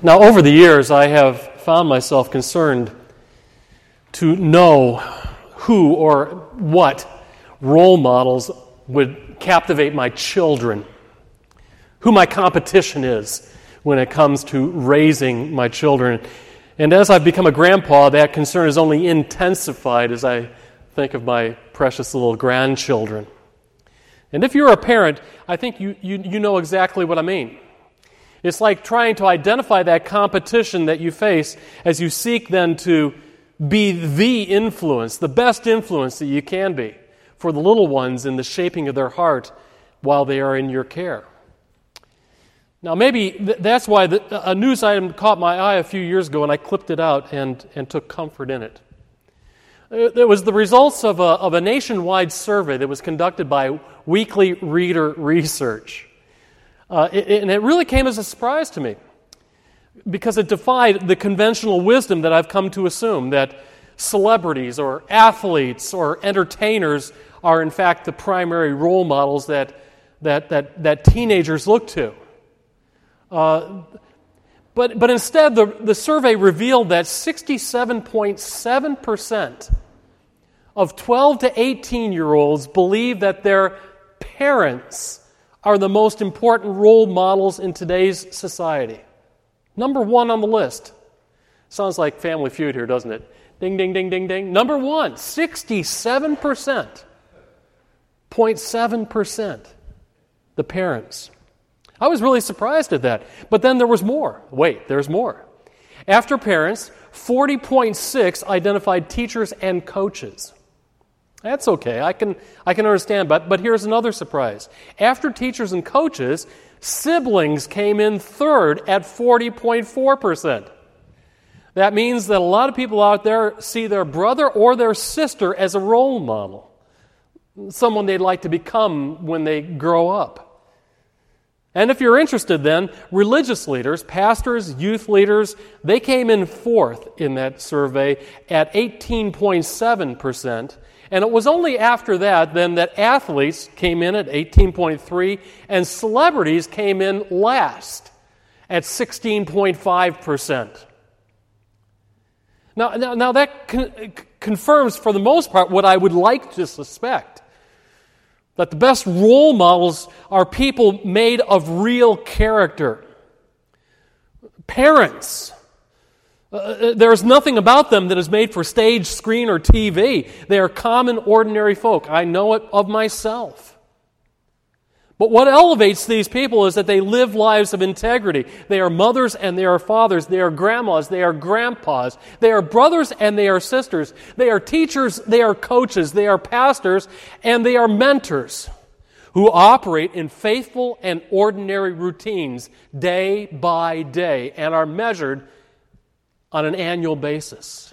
Now, over the years, I have found myself concerned to know who or what role models would captivate my children, who my competition is when it comes to raising my children. And as I've become a grandpa, that concern is only intensified as I think of my precious little grandchildren. And if you're a parent, I think you, you, you know exactly what I mean. It's like trying to identify that competition that you face as you seek then to be the influence, the best influence that you can be for the little ones in the shaping of their heart while they are in your care. Now, maybe th- that's why the, a news item caught my eye a few years ago, and I clipped it out and, and took comfort in it. It was the results of a, of a nationwide survey that was conducted by Weekly Reader Research. Uh, it, and it really came as a surprise to me because it defied the conventional wisdom that I've come to assume that celebrities or athletes or entertainers are, in fact, the primary role models that, that, that, that teenagers look to. Uh, but, but instead, the, the survey revealed that 67.7% of 12 to 18 year olds believe that their parents are the most important role models in today's society. Number one on the list. Sounds like Family Feud here, doesn't it? Ding, ding, ding, ding, ding. Number one, 67%. 0.7%. The parents. I was really surprised at that. But then there was more. Wait, there's more. After parents, 40.6 identified teachers and coaches. That's okay. I can, I can understand. But, but here's another surprise. After teachers and coaches, siblings came in third at 40.4%. That means that a lot of people out there see their brother or their sister as a role model, someone they'd like to become when they grow up. And if you're interested, then, religious leaders, pastors, youth leaders, they came in fourth in that survey at 18.7%. And it was only after that then that athletes came in at 18.3 and celebrities came in last at 16.5%. Now, now, now that con- confirms, for the most part, what I would like to suspect that the best role models are people made of real character. Parents uh, uh, there is nothing about them that is made for stage, screen, or TV. They are common, ordinary folk. I know it of myself. But what elevates these people is that they live lives of integrity. They are mothers and they are fathers. They are grandmas. They are grandpas. They are brothers and they are sisters. They are teachers. They are coaches. They are pastors and they are mentors who operate in faithful and ordinary routines day by day and are measured on an annual basis.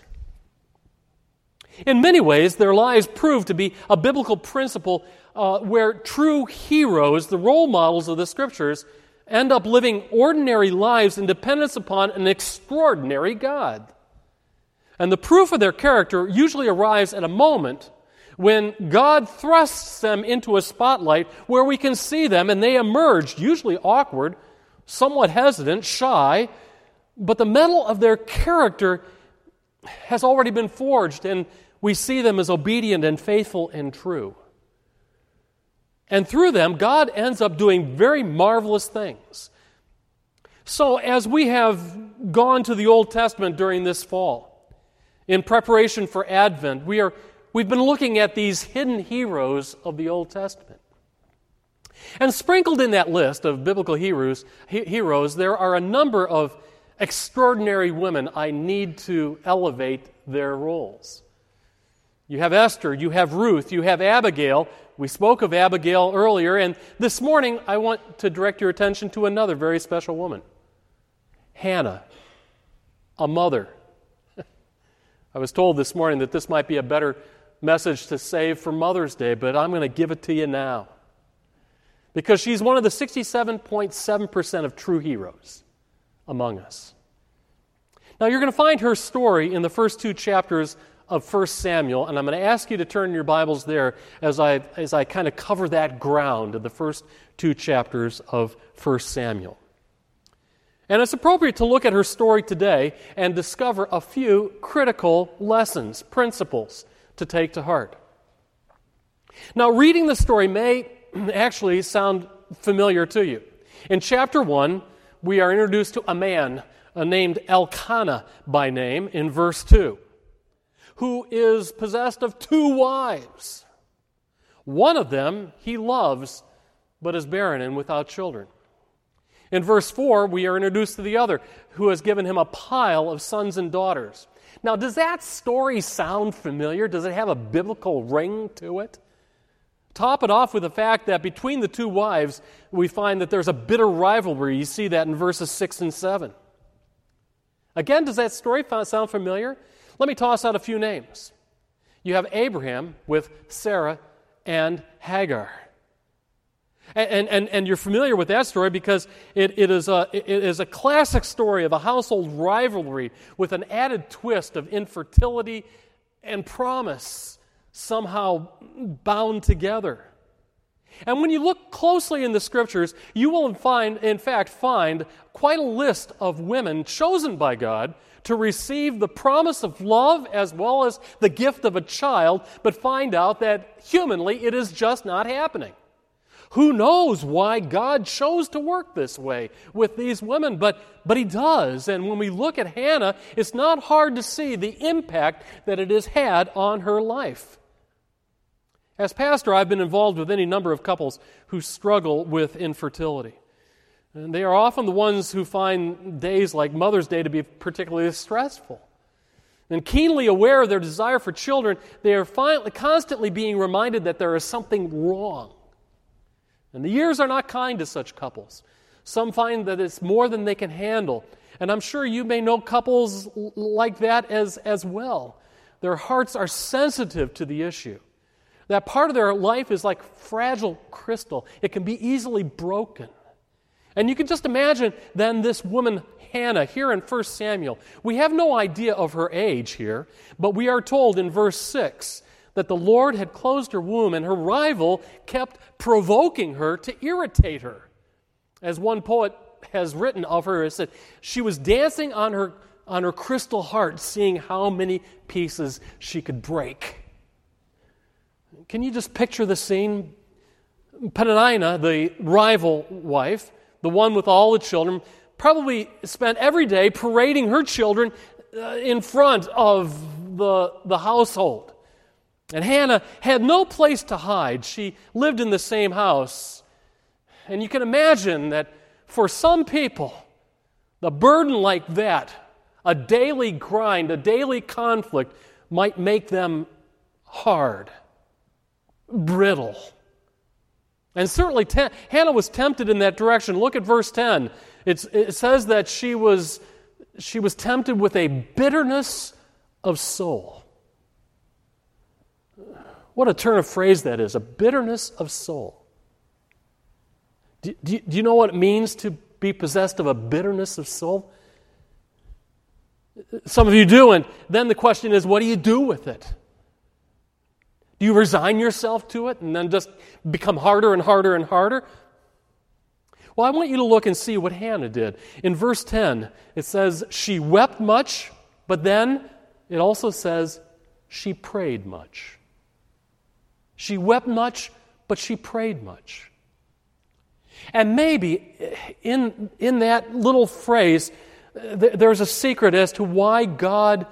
In many ways, their lives prove to be a biblical principle uh, where true heroes, the role models of the scriptures, end up living ordinary lives in dependence upon an extraordinary God. And the proof of their character usually arrives at a moment when God thrusts them into a spotlight where we can see them and they emerge, usually awkward, somewhat hesitant, shy, but the mettle of their character has already been forged, and we see them as obedient and faithful and true. And through them, God ends up doing very marvelous things. So, as we have gone to the Old Testament during this fall, in preparation for Advent, we are, we've been looking at these hidden heroes of the Old Testament. And sprinkled in that list of biblical heroes, heroes there are a number of extraordinary women, I need to elevate their roles. You have Esther, you have Ruth, you have Abigail. We spoke of Abigail earlier, and this morning I want to direct your attention to another very special woman Hannah, a mother. I was told this morning that this might be a better message to save for Mother's Day, but I'm going to give it to you now. Because she's one of the 67.7% of true heroes among us. Now, you're going to find her story in the first two chapters of 1 Samuel, and I'm going to ask you to turn your Bibles there as I, as I kind of cover that ground in the first two chapters of 1 Samuel. And it's appropriate to look at her story today and discover a few critical lessons, principles to take to heart. Now, reading the story may actually sound familiar to you. In chapter 1, we are introduced to a man uh, named Elkanah by name in verse 2, who is possessed of two wives. One of them he loves, but is barren and without children. In verse 4, we are introduced to the other, who has given him a pile of sons and daughters. Now, does that story sound familiar? Does it have a biblical ring to it? Top it off with the fact that between the two wives, we find that there's a bitter rivalry. You see that in verses 6 and 7. Again, does that story sound familiar? Let me toss out a few names. You have Abraham with Sarah and Hagar. And, and, and you're familiar with that story because it, it, is a, it is a classic story of a household rivalry with an added twist of infertility and promise somehow bound together. And when you look closely in the scriptures, you will find, in fact, find quite a list of women chosen by God to receive the promise of love as well as the gift of a child, but find out that humanly it is just not happening. Who knows why God chose to work this way with these women, but, but He does. And when we look at Hannah, it's not hard to see the impact that it has had on her life. As pastor, I've been involved with any number of couples who struggle with infertility. And they are often the ones who find days like Mother's Day to be particularly stressful. And keenly aware of their desire for children, they are constantly being reminded that there is something wrong. And the years are not kind to such couples. Some find that it's more than they can handle. And I'm sure you may know couples like that as, as well. Their hearts are sensitive to the issue. That part of their life is like fragile crystal, it can be easily broken. And you can just imagine then this woman, Hannah, here in 1 Samuel. We have no idea of her age here, but we are told in verse 6 that the Lord had closed her womb and her rival kept provoking her to irritate her. As one poet has written of her, it said, she was dancing on her, on her crystal heart, seeing how many pieces she could break. Can you just picture the scene? Peninnah, the rival wife, the one with all the children, probably spent every day parading her children uh, in front of the, the household. And Hannah had no place to hide. She lived in the same house. And you can imagine that for some people, the burden like that, a daily grind, a daily conflict, might make them hard brittle. And certainly, te- Hannah was tempted in that direction. Look at verse 10. It's, it says that she was, she was tempted with a bitterness of soul. What a turn of phrase that is a bitterness of soul. Do, do, do you know what it means to be possessed of a bitterness of soul? Some of you do, and then the question is what do you do with it? Do you resign yourself to it and then just become harder and harder and harder? Well, I want you to look and see what Hannah did. In verse 10, it says, She wept much, but then it also says, She prayed much. She wept much, but she prayed much. And maybe in, in that little phrase, uh, there's a secret as to why God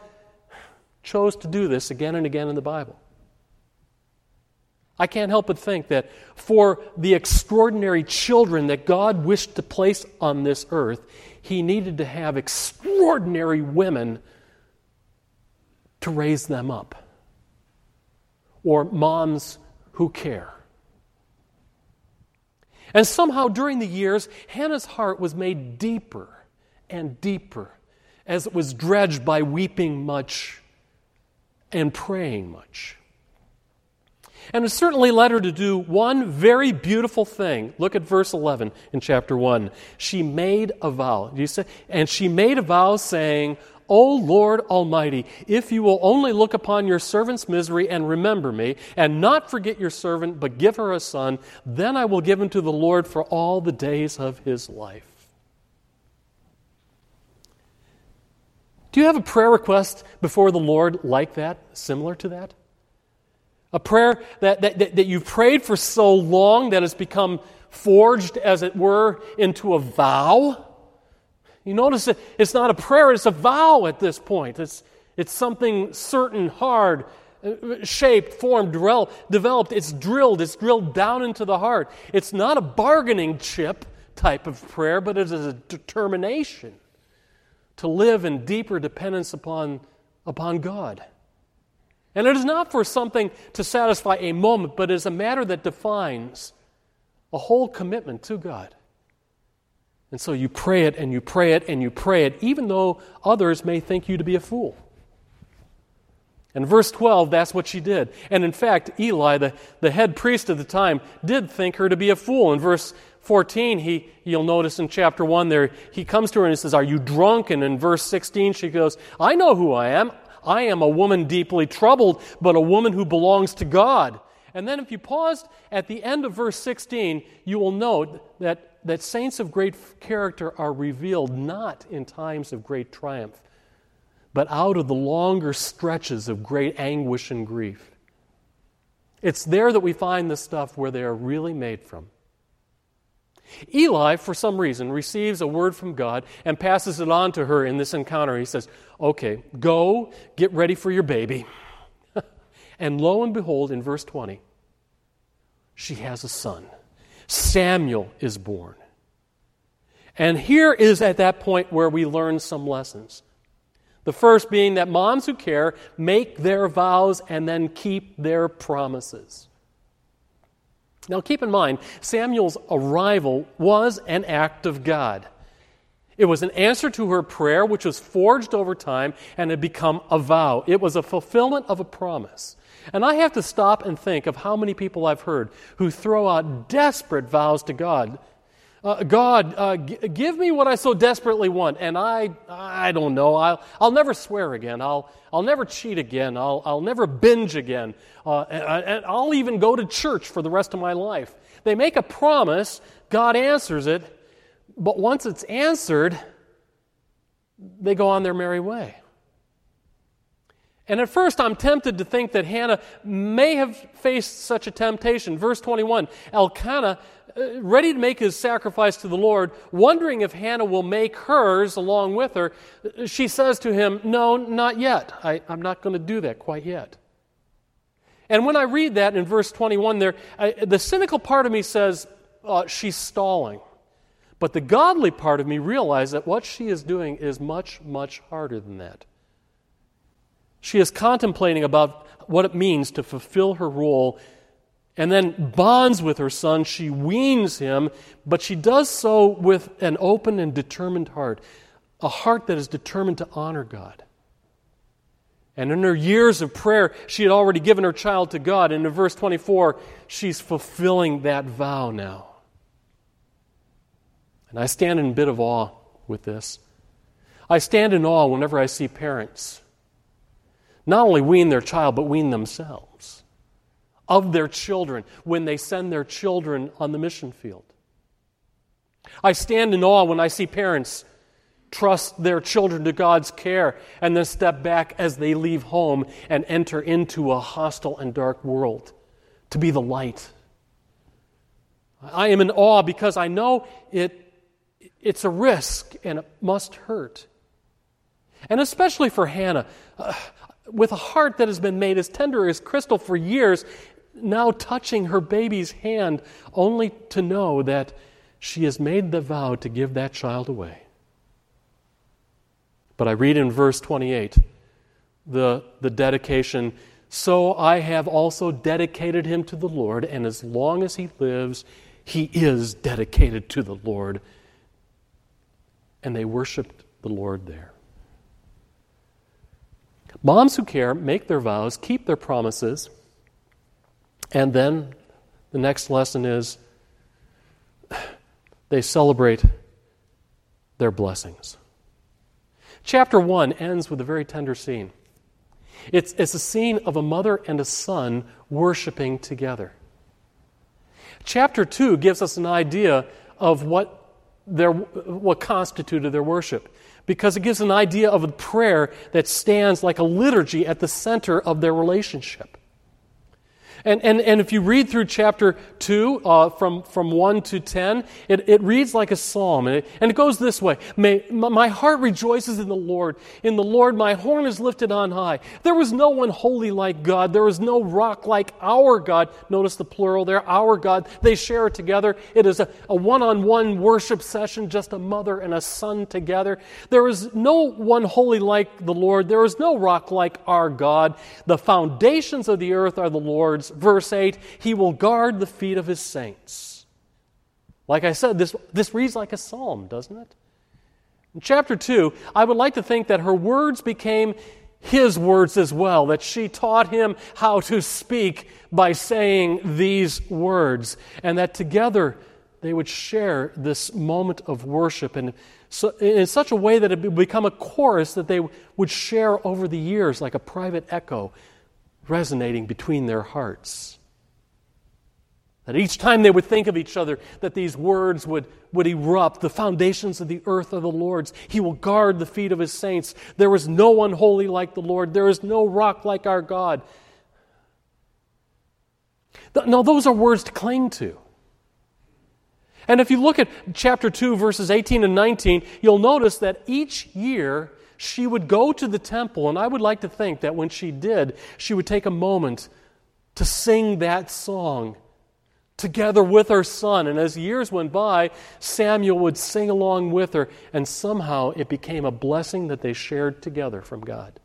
chose to do this again and again in the Bible. I can't help but think that for the extraordinary children that God wished to place on this earth, He needed to have extraordinary women to raise them up, or moms who care. And somehow during the years, Hannah's heart was made deeper and deeper as it was dredged by weeping much and praying much. And it certainly led her to do one very beautiful thing. Look at verse 11 in chapter 1. She made a vow. You say, and she made a vow saying, O Lord Almighty, if you will only look upon your servant's misery and remember me, and not forget your servant, but give her a son, then I will give him to the Lord for all the days of his life. Do you have a prayer request before the Lord like that, similar to that? A prayer that, that, that, you've prayed for so long that it's become forged, as it were, into a vow? You notice that it's not a prayer, it's a vow at this point. It's, it's something certain, hard, shaped, formed, developed. It's drilled. It's drilled down into the heart. It's not a bargaining chip type of prayer, but it is a determination to live in deeper dependence upon, upon God. And it is not for something to satisfy a moment, but is a matter that defines a whole commitment to God. And so you pray it and you pray it and you pray it, even though others may think you to be a fool. In verse 12, that's what she did. And in fact, Eli, the, the head priest of the time, did think her to be a fool. In verse 14, he, you'll notice in chapter 1 there, he comes to her and he says, Are you drunk? And in verse 16, she goes, I know who I am. I am a woman deeply troubled, but a woman who belongs to God. And then if you paused at the end of verse 16, you will note that, that saints of great character are revealed not in times of great triumph, but out of the longer stretches of great anguish and grief. It's there that we find the stuff where they are really made from. Eli, for some reason, receives a word from God and passes it on to her in this encounter. He says, Okay, go get ready for your baby. and lo and behold, in verse 20, she has a son. Samuel is born. And here is at that point where we learn some lessons. The first being that moms who care make their vows and then keep their promises. Now, keep in mind, Samuel's arrival was an act of God. It was an answer to her prayer, which was forged over time and had become a vow. It was a fulfillment of a promise. And I have to stop and think of how many people I've heard who throw out desperate vows to God. Uh, God, uh, g- give me what I so desperately want, and I, I don't know. I'll, I'll never swear again. I'll, I'll never cheat again. I'll, I'll never binge again. Uh, and, and I'll even go to church for the rest of my life. They make a promise, God answers it, but once it's answered, they go on their merry way. And at first, I'm tempted to think that Hannah may have faced such a temptation. Verse 21 Elkanah, uh, ready to make his sacrifice to the Lord, wondering if Hannah will make hers along with her, she says to him, No, not yet. I, am not going to do that quite yet. And when I read that in verse 21 there, I, the cynical part of me says, uh, She's stalling. But the godly part of me realizes that what she is doing is much, much harder than that. She is contemplating about what it means to fulfill her role and then bonds with her son. She weans him, but she does so with an open and determined heart, a heart that is determined to honor God. And in her years of prayer, she had already given her child to God. And in verse 24, she's fulfilling that vow now. And I stand in a bit of awe with this. I stand in awe whenever I see parents not only wean their child, but wean themselves of their children when they send their children on the mission field. I stand in awe when I see parents trust their children to God's care and then step back as they leave home and enter into a hostile and dark world to be the light. I am in awe because I know it it's a risk and it must hurt. And especially for Hannah, uh, with a heart that has been made as tender as crystal for years, now touching her baby's hand, only to know that she has made the vow to give that child away. But I read in verse 28 the, the dedication So I have also dedicated him to the Lord, and as long as he lives, he is dedicated to the Lord and they worshiped the Lord there. Moms who care make their vows, keep their promises, and then the next lesson is they celebrate their blessings. Chapter 1 ends with a very tender scene. It's, it's a scene of a mother and a son worshiping together. Chapter 2 gives us an idea of what their, what constituted their worship. because it gives an idea of a prayer that stands like a liturgy at the center of their relationship. And, and, and if you read through chapter 2, uh, from, from 1 to 10, it, it reads like a psalm. And it, and it goes this way May, My heart rejoices in the Lord. In the Lord, my horn is lifted on high. There was no one holy like God. There is no rock like our God. Notice the plural there, our God. They share it together. It is a one on one worship session, just a mother and a son together. There is no one holy like the Lord. There is no rock like our God. The foundations of the earth are the Lord's verse 8, He will guard the feet of His saints. Like I said, this, this reads like a psalm, doesn't it? In chapter 2, I would like to think that her words became his words as well, that she taught him how to speak by saying these words, and that together they would share this moment of worship and so, in such a way that it would become a chorus that they would share over the years like a private echo resonating between their hearts. That each time they would think of each other, that these words would, would erupt. The foundations of the earth are the Lord's. He will guard the feet of his saints. There is no one holy like the Lord. There is no rock like our God. Now, those are words to cling to. And if you look at chapter 2, verses 18 and 19, you'll notice that each year she would go to the temple, and I would like to think that when she did, she would take a moment to sing that song together with her son. And as years went by, Samuel would sing along with her, and somehow it became a blessing that they shared together from God.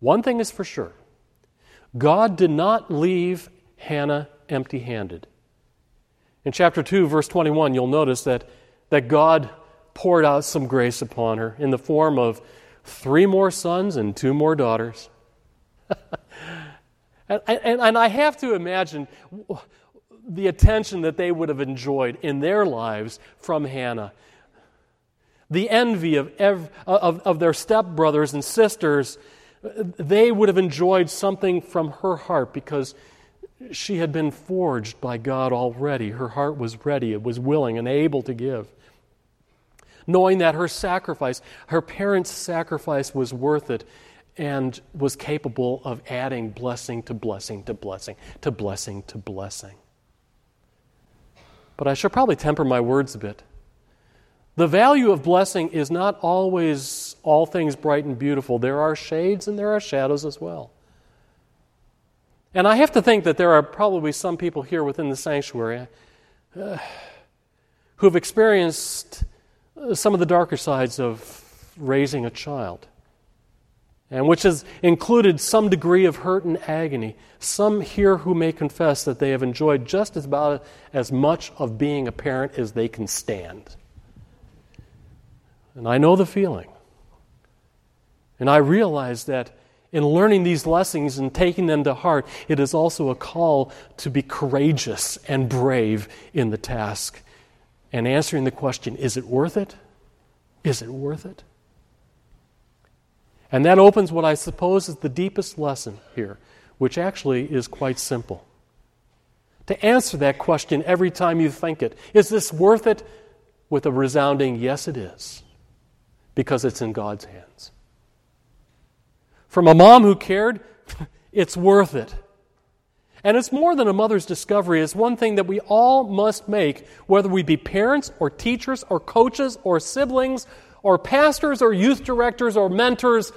One thing is for sure God did not leave Hannah empty handed. In chapter 2, verse 21, you'll notice that, that God poured out some grace upon her in the form of three more sons and two more daughters. and, and, and, I have to imagine the attention that they would have enjoyed in their lives from Hannah. The envy of, ev- of, of their stepbrothers and sisters, they would have enjoyed something from her heart because she had been forged by God already. Her heart was ready, it was willing and able to give knowing that her sacrifice, her parents' sacrifice, was worth it and was capable of adding blessing to blessing to blessing to blessing to blessing. But I should probably temper my words a bit. The value of blessing is not always all things bright and beautiful. There are shades and there are shadows as well. And I have to think that there are probably some people here within the sanctuary uh, who have experienced some of the darker sides of raising a child, and which has included some degree of hurt and agony. Some here who may confess that they have enjoyed just about as much of being a parent as they can stand. And I know the feeling. And I realize that in learning these lessons and taking them to heart, it is also a call to be courageous and brave in the task and answering the question is it worth it? Is it worth it? And that opens what I suppose is the deepest lesson here, which actually is quite simple. To answer that question every time you think it, is this worth it? With a resounding yes, it is, because it's in God's hands. From a mom who cared, it's worth it. And it's more than a mother's discovery. It's one thing that we all must make, whether we be parents or teachers or coaches or siblings or pastors or youth directors or mentors,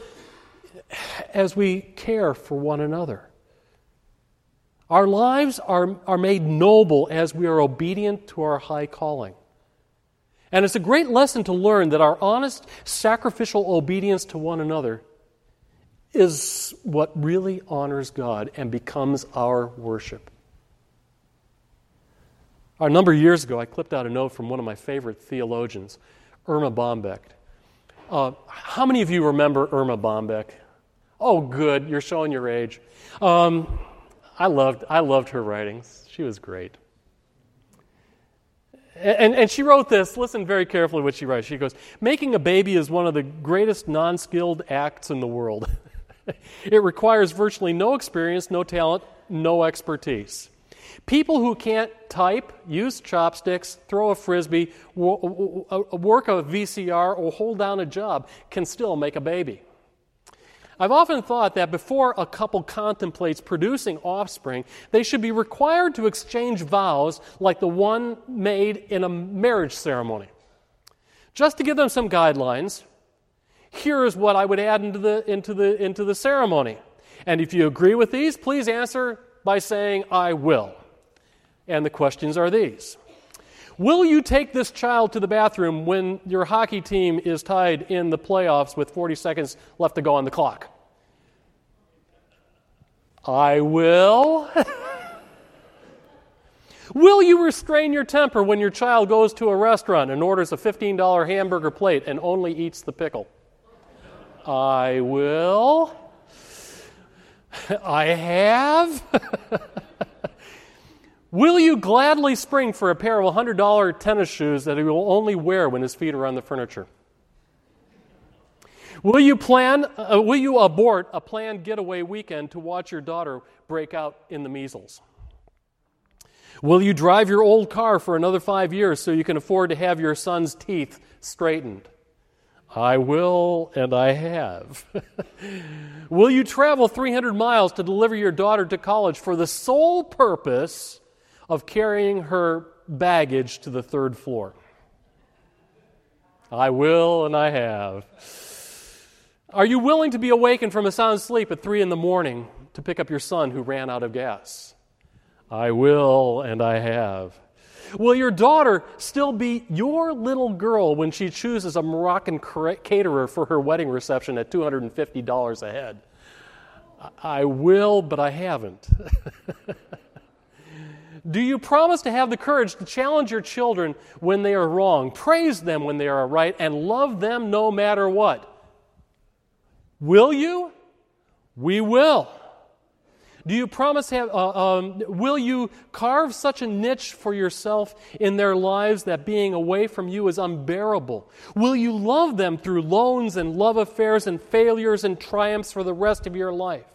as we care for one another. Our lives are, are made noble as we are obedient to our high calling. And it's a great lesson to learn that our honest, sacrificial obedience to one another is what really honors God and becomes our worship. A number of years ago, I clipped out a note from one of my favorite theologians, Erma Bombeck. Uh, how many of you remember Erma Bombeck? Oh, good, you're showing your age. Um, I, loved, I loved her writings, she was great. And, and she wrote this. Listen very carefully what she writes. She goes, Making a baby is one of the greatest non skilled acts in the world. it requires virtually no experience, no talent, no expertise. People who can't type, use chopsticks, throw a frisbee, uh, work a VCR, or hold down a job can still make a baby. I've often thought that before a couple contemplates producing offspring, they should be required to exchange vows like the one made in a marriage ceremony. Just to give them some guidelines, here is what I would add into the, into the, into the ceremony. And if you agree with these, please answer by saying, I will. And the questions are these Will you take this child to the bathroom when your hockey team is tied in the playoffs with 40 seconds left to go on the clock? I will. will you restrain your temper when your child goes to a restaurant and orders a $15 hamburger plate and only eats the pickle? I will. I have. Will you gladly spring for a pair of $100 tennis shoes that he will only wear when his feet are on the furniture? Will you plan, uh, will you abort a planned getaway weekend to watch your daughter break out in the measles? Will you drive your old car for another five years so you can afford to have your son's teeth straightened? I will, and I have. will you travel 300 miles to deliver your daughter to college for the sole purpose of carrying her baggage to the third floor? I will, and I have. Are you willing to be awakened from a sound sleep at 3 in the morning to pick up your son who ran out of gas? I will, and I have. Will your daughter still be your little girl when she chooses a Moroccan caterer for her wedding reception at $250 a head? I will, but I haven't. Do you promise to have the courage to challenge your children when they are wrong, praise them when they are right, and love them no matter what? Will you? We will. Do you promise, have, uh, um, will you carve such a niche for yourself in their lives that being away from you is unbearable? Will you love them through loans and love affairs and failures and triumphs for the rest of your life?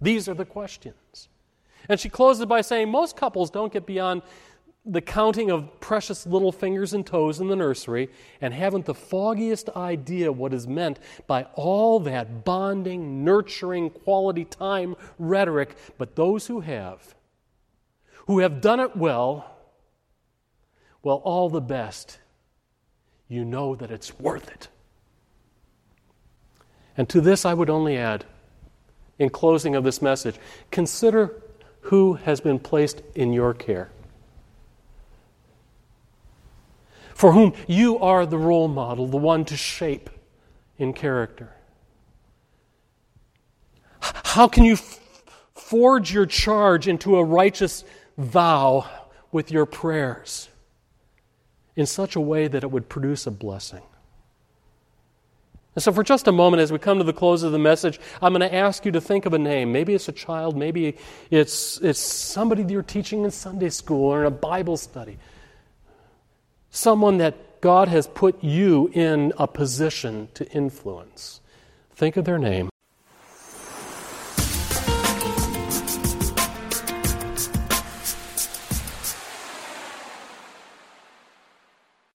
These are the questions. And she closes by saying most couples don't get beyond the counting of precious little fingers and toes in the nursery and haven't the foggiest idea what is meant by all that bonding, nurturing, quality time rhetoric. But those who have, who have done it well, well, all the best. You know that it's worth it. And to this, I would only add, in closing of this message, consider who has been placed in your care for whom you are the role model, the one to shape in character. How can you f- forge your charge into a righteous vow with your prayers in such a way that it would produce a blessing? And so, for just a moment, as we come to the close of the message, I'm going to ask you to think of a name. Maybe it's a child, maybe it's, it's somebody you're teaching in Sunday school or in a Bible study someone that God has put you in a position to influence. Think of their name.